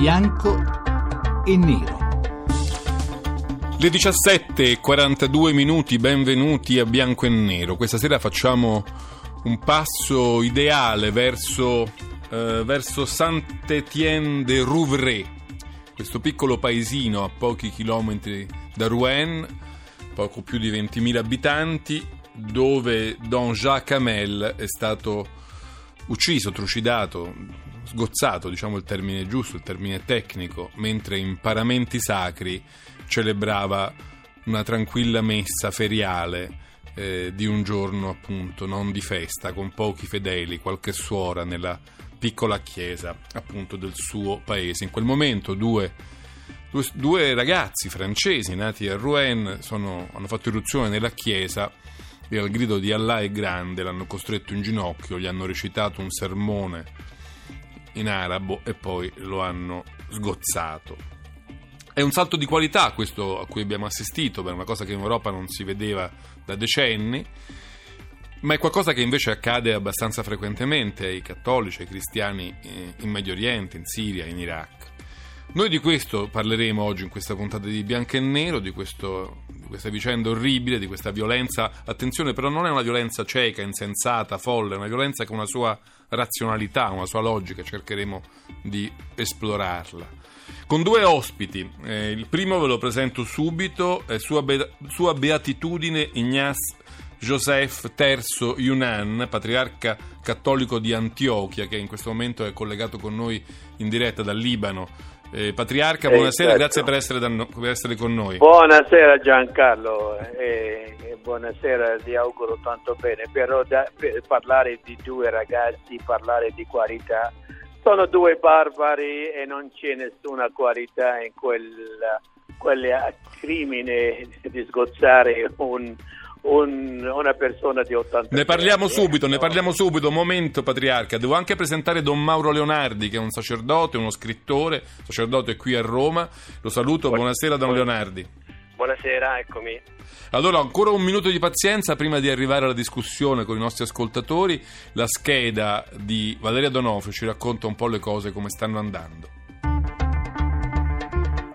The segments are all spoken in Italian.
bianco e nero. Le 17.42 minuti, benvenuti a Bianco e Nero. Questa sera facciamo un passo ideale verso, eh, verso Saint-Étienne de Rouvray, questo piccolo paesino a pochi chilometri da Rouen, poco più di 20.000 abitanti, dove Don Jacques Hamel è stato ucciso, trucidato, sgozzato, diciamo il termine giusto, il termine tecnico, mentre in paramenti sacri celebrava una tranquilla messa feriale eh, di un giorno appunto non di festa, con pochi fedeli, qualche suora nella piccola chiesa appunto del suo paese. In quel momento due, due, due ragazzi francesi nati a Rouen sono, hanno fatto irruzione nella chiesa e al grido di Allah è grande l'hanno costretto in ginocchio, gli hanno recitato un sermone in arabo e poi lo hanno sgozzato. È un salto di qualità questo a cui abbiamo assistito, per una cosa che in Europa non si vedeva da decenni, ma è qualcosa che invece accade abbastanza frequentemente ai cattolici, ai cristiani eh, in Medio Oriente, in Siria, in Iraq. Noi di questo parleremo oggi in questa puntata di Bianco e Nero, di, questo, questa vicenda orribile, di questa violenza. Attenzione, però non è una violenza cieca, insensata, folle, è una violenza con una sua razionalità, una sua logica, cercheremo di esplorarla. Con due ospiti, eh, il primo ve lo presento subito, è Sua, Be- sua Beatitudine Ignace Joseph III Yunan, patriarca cattolico di Antiochia, che in questo momento è collegato con noi in diretta dal Libano. Eh, patriarca, eh, buonasera, certo. grazie per essere, no, per essere, con noi. Buonasera Giancarlo e, e, buonasera, ti auguro tanto bene, però da, per parlare di due ragazzi, parlare di qualità, sono due barbari e non c'è nessuna qualità in quel, quel crimine di sgozzare un un, una persona di 80 Ne parliamo anni. subito, ne parliamo subito. Momento, patriarca. Devo anche presentare Don Mauro Leonardi, che è un sacerdote, uno scrittore, sacerdote qui a Roma. Lo saluto, buonasera, Don Leonardi. Buonasera, eccomi. Allora, ancora un minuto di pazienza prima di arrivare alla discussione con i nostri ascoltatori. La scheda di Valeria Donofrio ci racconta un po' le cose come stanno andando.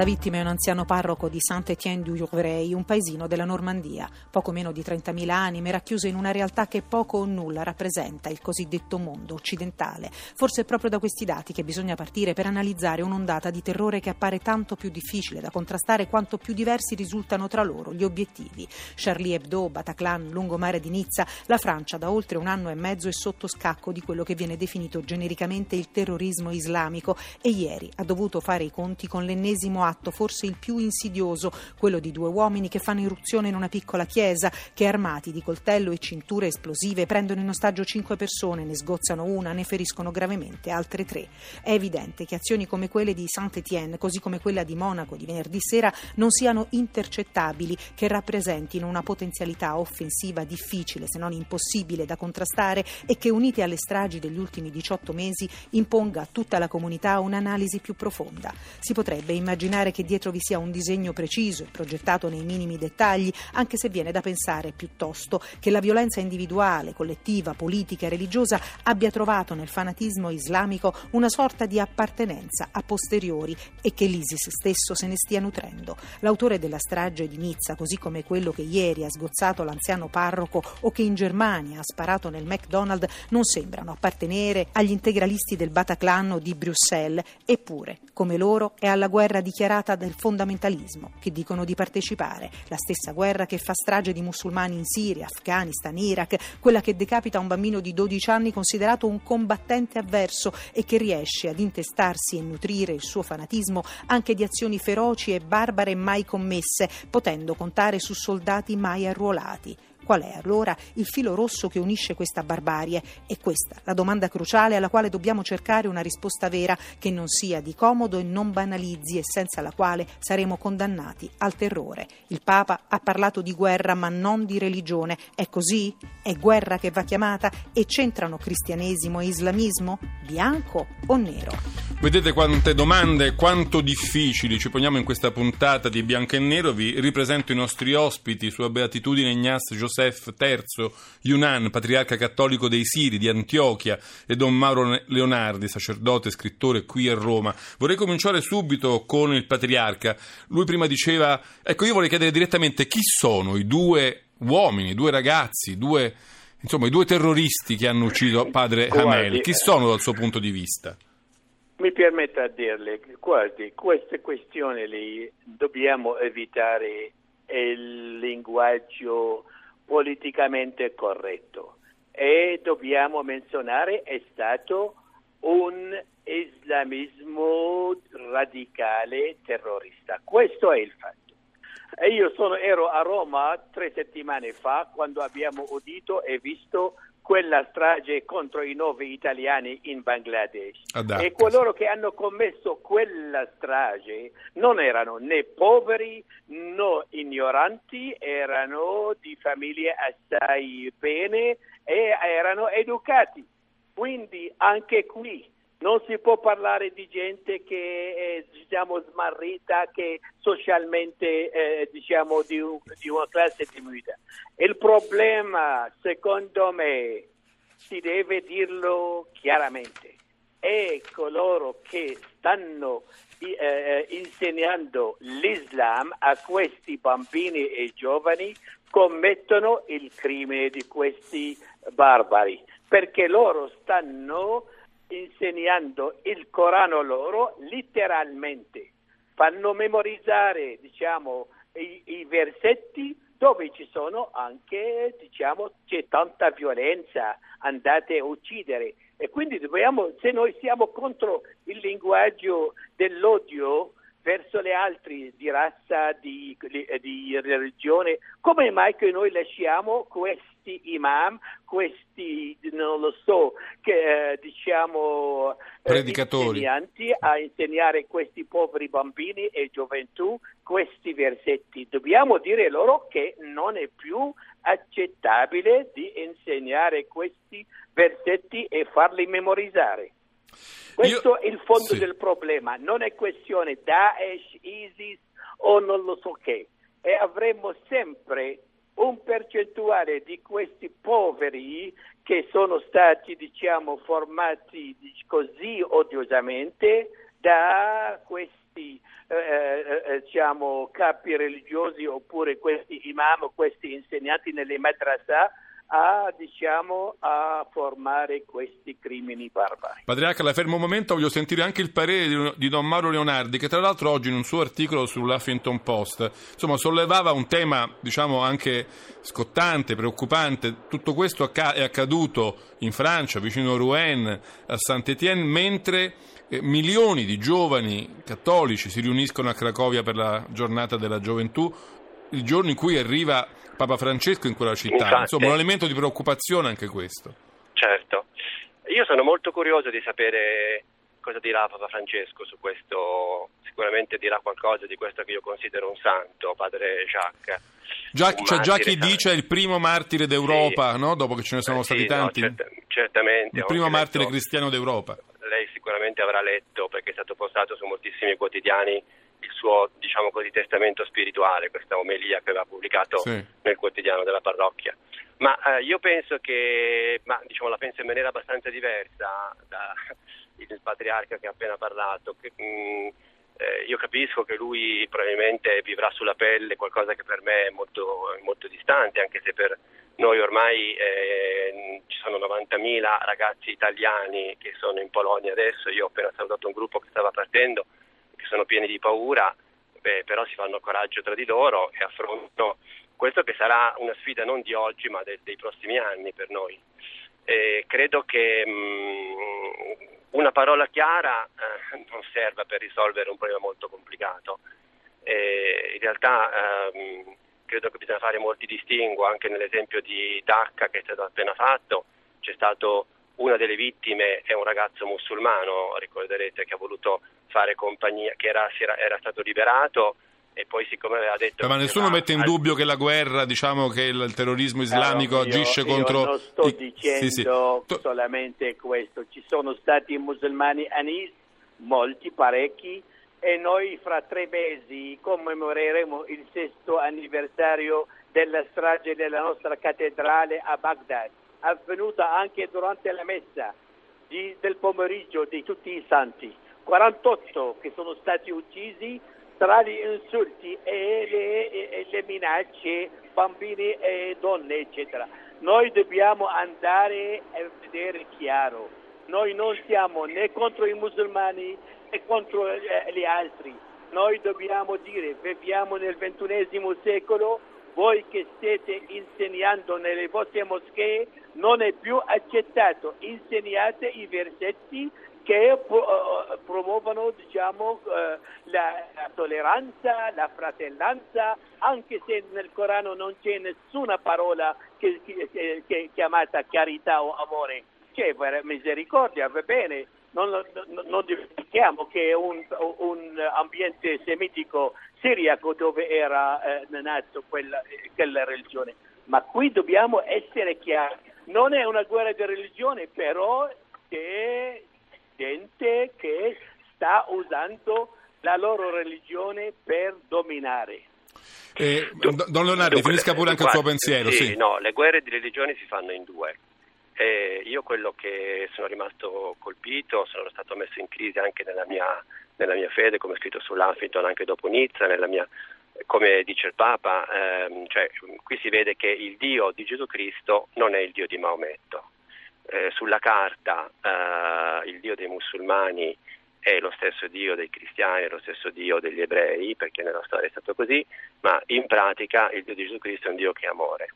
La vittima è un anziano parroco di Saint-Étienne-du-Rouvray, un paesino della Normandia, poco meno di 30.000 anime, racchiuso in una realtà che poco o nulla rappresenta il cosiddetto mondo occidentale. Forse è proprio da questi dati che bisogna partire per analizzare un'ondata di terrore che appare tanto più difficile da contrastare quanto più diversi risultano tra loro gli obiettivi. Charlie Hebdo, Bataclan, lungomare di Nizza, la Francia da oltre un anno e mezzo è sotto scacco di quello che viene definito genericamente il terrorismo islamico e ieri ha dovuto fare i conti con l'ennesimo atto, forse il più insidioso, quello di due uomini che fanno irruzione in una piccola chiesa, che armati di coltello e cinture esplosive prendono in ostaggio cinque persone, ne sgozzano una, ne feriscono gravemente altre tre. È evidente che azioni come quelle di Saint-Étienne, così come quella di Monaco di venerdì sera, non siano intercettabili, che rappresentino una potenzialità offensiva difficile, se non impossibile da contrastare e che unite alle stragi degli ultimi 18 mesi imponga a tutta la comunità un'analisi più profonda. Si potrebbe immaginare immaginare che dietro vi sia un disegno preciso e progettato nei minimi dettagli, anche se viene da pensare piuttosto che la violenza individuale, collettiva, politica e religiosa abbia trovato nel fanatismo islamico una sorta di appartenenza a posteriori e che l'ISIS stesso se ne stia nutrendo. L'autore della strage di Nizza, così come quello che ieri ha sgozzato l'anziano parroco o che in Germania ha sparato nel McDonald's, non sembrano appartenere agli integralisti del Bataclan o di Bruxelles, eppure, come loro, è alla guerra dichiarata dichiarata del fondamentalismo, che dicono di partecipare, la stessa guerra che fa strage di musulmani in Siria, Afghanistan, Iraq, quella che decapita un bambino di 12 anni considerato un combattente avverso e che riesce ad intestarsi e nutrire il suo fanatismo anche di azioni feroci e barbare mai commesse, potendo contare su soldati mai arruolati. Qual è allora il filo rosso che unisce questa barbarie? È questa la domanda cruciale alla quale dobbiamo cercare una risposta vera che non sia di comodo e non banalizzi e senza la quale saremo condannati al terrore. Il Papa ha parlato di guerra ma non di religione. È così? È guerra che va chiamata? E c'entrano cristianesimo e islamismo? Bianco o nero? Vedete quante domande, quanto difficili ci poniamo in questa puntata di Bianco e Nero. Vi ripresento i nostri ospiti, Sua Beatitudine Ignaz Joseph III Yunan, patriarca cattolico dei Siri di Antiochia, e Don Mauro Leonardi, sacerdote, scrittore qui a Roma. Vorrei cominciare subito con il patriarca. Lui prima diceva, ecco io vorrei chiedere direttamente chi sono i due uomini, due ragazzi, due, insomma i due terroristi che hanno ucciso padre Hamel. Chi sono dal suo punto di vista? Mi permetta di dirle, guardi, queste questioni lì dobbiamo evitare il linguaggio politicamente corretto e dobbiamo menzionare è stato un islamismo radicale terrorista. Questo è il fatto. E io sono, ero a Roma tre settimane fa quando abbiamo udito e visto quella strage contro i nove italiani in Bangladesh. Adacca. E coloro che hanno commesso quella strage non erano né poveri né ignoranti, erano di famiglie assai bene e erano educati. Quindi anche qui non si può parlare di gente che è diciamo, smarrita, che socialmente eh, diciamo di, di, una classe diminuita. Il problema, secondo me, si deve dirlo chiaramente, è coloro che stanno eh, insegnando l'Islam a questi bambini e giovani commettono il crimine di questi barbari, perché loro stanno insegnando il Corano loro letteralmente, fanno memorizzare diciamo, i, i, versetti dove ci sono anche, diciamo, c'è tanta violenza, andate a uccidere. E quindi dobbiamo, se noi siamo contro il linguaggio dell'odio verso le altre di razza, di, di religione, come mai che noi lasciamo questi imam, questi, non lo so, che, eh, diciamo, predicatori insegnanti a insegnare questi poveri bambini e gioventù questi versetti. Dobbiamo dire loro che non è più accettabile di insegnare questi versetti e farli memorizzare. Questo Io, è il fondo sì. del problema, non è questione Daesh, ISIS o non lo so che. E avremo sempre un percentuale di questi poveri che sono stati diciamo, formati così odiosamente da questi eh, eh, eh, diciamo, capi religiosi oppure questi imam, questi insegnanti nelle madrasa a, diciamo, a formare questi crimini barbari. Patriarca, la fermo un momento, voglio sentire anche il parere di, Don Mauro Leonardi, che tra l'altro oggi in un suo articolo sull'Huffington Post insomma, sollevava un tema diciamo, anche scottante, preoccupante. Tutto questo è accaduto in Francia, vicino a Rouen, a Saint-Étienne, mentre eh, milioni di giovani cattolici si riuniscono a Cracovia per la giornata della gioventù, il giorno in cui arriva Papa Francesco in quella città. Infatti. Insomma, un elemento di preoccupazione anche questo. Certo. Io sono molto curioso di sapere cosa dirà Papa Francesco su questo. Sicuramente dirà qualcosa di questo che io considero un santo, padre Jacques. Già, c'è già martire chi santo. dice è il primo martire d'Europa, no? dopo che ce ne sono Eh, stati sì, no, tanti. certa- certamente. il primo martire letto- cristiano d'Europa. lei sicuramente avrà letto perché è stato postato su moltissimi quotidiani suo diciamo così testamento spirituale, questa omelia che aveva pubblicato Sì. nel quotidiano della parrocchia. Ma eh, io penso che, ma diciamo la penso in maniera abbastanza diversa da il patriarca che ha appena parlato. Che, mh, eh, io capisco che lui probabilmente vivrà sulla pelle qualcosa che per me è molto, molto distante, anche se per noi ormai eh, ci sono 90.000 ragazzi italiani che sono in Polonia adesso, io ho appena salutato un gruppo che stava partendo, sono pieni di paura, beh, però si fanno coraggio tra di loro e affrontano questo che sarà una sfida non di oggi ma de- dei prossimi anni per noi. E credo che mh, una parola chiara eh, non serva per risolvere un problema molto complicato. E in realtà ehm, credo che bisogna fare molti distinguo, anche nell'esempio di Dacca che è stato appena fatto, c'è stato una delle vittime è un ragazzo musulmano, ricorderete, che ha voluto fare compagnia, che era, era, era stato liberato e poi siccome aveva detto... Eh, ma nessuno era- mette in dubbio che la guerra, diciamo che il, il terrorismo islamico Allora, io- agisce io contro... non sto i- dicendo sì, sì. Solamente questo, ci sono stati musulmani anis molti, parecchi, e noi fra tre mesi commemoreremo il sesto anniversario della strage della nostra cattedrale a Baghdad, avvenuta anche durante la messa di, del pomeriggio di tutti i santi. 48 che sono stati uccisi tra gli insulti e le, e le minacce, bambini e donne, eccetera. Noi dobbiamo andare a vedere chiaro. Noi non siamo né contro i musulmani né contro eh, gli altri. Noi dobbiamo dire, viviamo nel ventunesimo secolo, voi che state insegnando nelle vostre moschee non è più accettato. Insegnate i versetti che uh, promuovono diciamo, uh, la, tolleranza, la fratellanza, anche se nel Corano non c'è nessuna parola che è chiamata carità o amore, c'è misericordia, va bene, non, non, non dimentichiamo che è un, un, ambiente semitico siriaco dove era eh, nato quella, quella religione, ma qui dobbiamo essere chiari, non è una guerra di religione, però c'è gente che sta usando la loro religione per dominare. Eh, Don Leonardo, Dunque, finisca pure anche il suo pensiero. Sì, sì, no, le guerre di religione si fanno in due. Eh, io quello che sono rimasto colpito, sono stato messo in crisi anche nella mia, nella mia fede, come scritto sull'Huffington anche dopo Nizza, mia, come dice il Papa, ehm, cioè, qui si vede che il Dio di Gesù Cristo non è il Dio di Maometto. Eh, sulla carta eh, il Dio dei musulmani è lo stesso Dio dei cristiani, è lo stesso Dio degli ebrei, perché nella storia è stato così, ma in pratica il Dio di Gesù Cristo è un Dio che è amore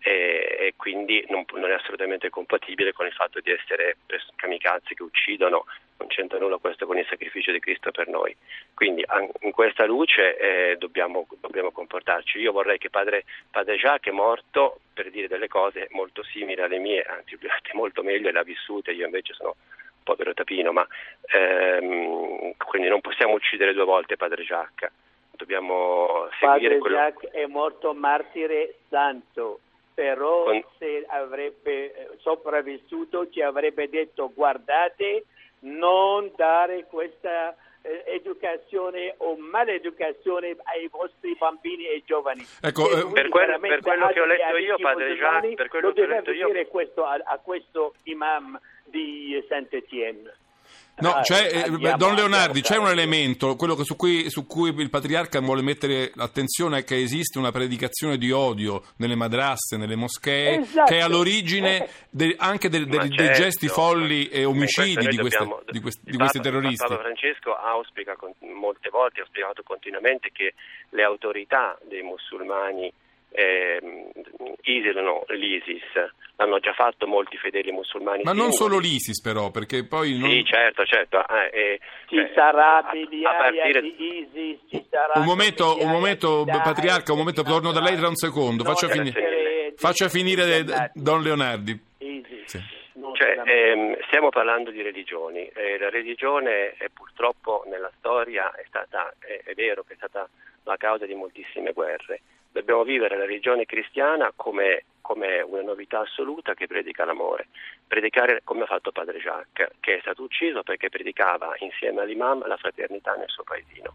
e, e quindi non, non, è assolutamente compatibile con il fatto di essere kamikaze che uccidono, non c'entra nulla questo con il sacrificio di Cristo per noi. Quindi in questa luce eh, dobbiamo, dobbiamo, comportarci. Io vorrei che padre, padre Jacques è morto per dire delle cose molto simili alle mie, anzi molto meglio e le ha vissute, io invece sono un povero tapino, ma ehm, quindi non possiamo uccidere due volte padre Jacques. Dobbiamo seguire padre quello... Jacques è morto martire santo però Con... se avrebbe eh, sopravvissuto ci avrebbe detto guardate non dare questa eh, educazione o maleducazione ai vostri bambini e giovani. Ecco, eh, per, quello, per, quello che ho letto io, padre Jean, per quello che ho letto io, questo a, a questo imam di Saint-Étienne. No, ah, c'è, eh, Don Leonardi, c'è un elemento, quello su cui, su, cui, il patriarca vuole mettere l'attenzione è che esiste una predicazione di odio nelle madrasse, nelle moschee, esatto. che è all'origine de, anche de, de, certo. dei gesti folli e omicidi di, queste, dobbiamo, di, questi, di questi terroristi. Papa Francesco auspica molte volte, ha spiegato continuamente che le autorità dei musulmani eh, isolano l'ISIS, l'hanno già fatto molti fedeli musulmani. Ma non solo l'ISIS però, perché poi... Non... Sì, certo, certo. Eh, eh, ci cioè, sarà partire... di ISIS, ci sarà... Un momento, un momento Patriarca, un momento, torno da lei tra un secondo, faccia, no, finire, faccia finire Don Leonardi. Sì. Cioè, ehm, stiamo parlando di religioni, eh, la religione è, purtroppo nella storia è, stata, è, è vero che è stata la causa di moltissime guerre, dobbiamo vivere la religione cristiana come, come, una novità assoluta che predica l'amore, predicare come ha fatto padre Jacques, che è stato ucciso perché predicava insieme all'imam la fraternità nel suo paesino.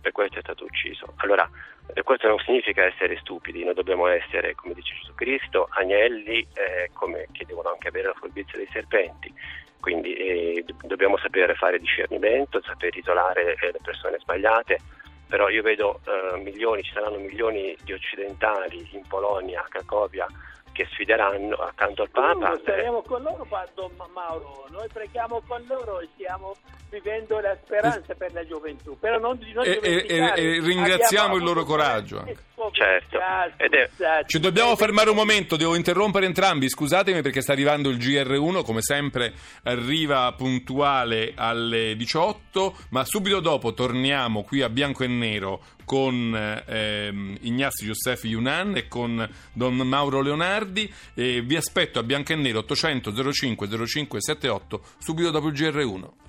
Per questo è stato ucciso. Allora, eh, questo non significa essere stupidi, noi dobbiamo essere, come dice Gesù Cristo, agnelli eh, come, che devono anche avere la furbizia dei serpenti. Quindi eh, dobbiamo sapere fare discernimento, saper isolare eh, le persone sbagliate, però io vedo eh, milioni, ci saranno milioni di occidentali in Polonia, a Cracovia, che sfideranno accanto al Papa. Noi saremo con loro, Don Mauro, noi preghiamo con loro e stiamo vivendo la speranza per la gioventù. Però non, non e, e, e, ringraziamo il loro coraggio. Anche. Certo. È... Ci dobbiamo fermare un momento, devo interrompere entrambi, scusatemi perché sta arrivando il GR1, come sempre arriva puntuale alle 18, ma subito dopo torniamo qui a bianco e nero con ehm, Ignazio Giuseppe Yunan e con Don Mauro Leonardi e vi aspetto a bianco e nero 800 05 05 78 subito dopo il GR1.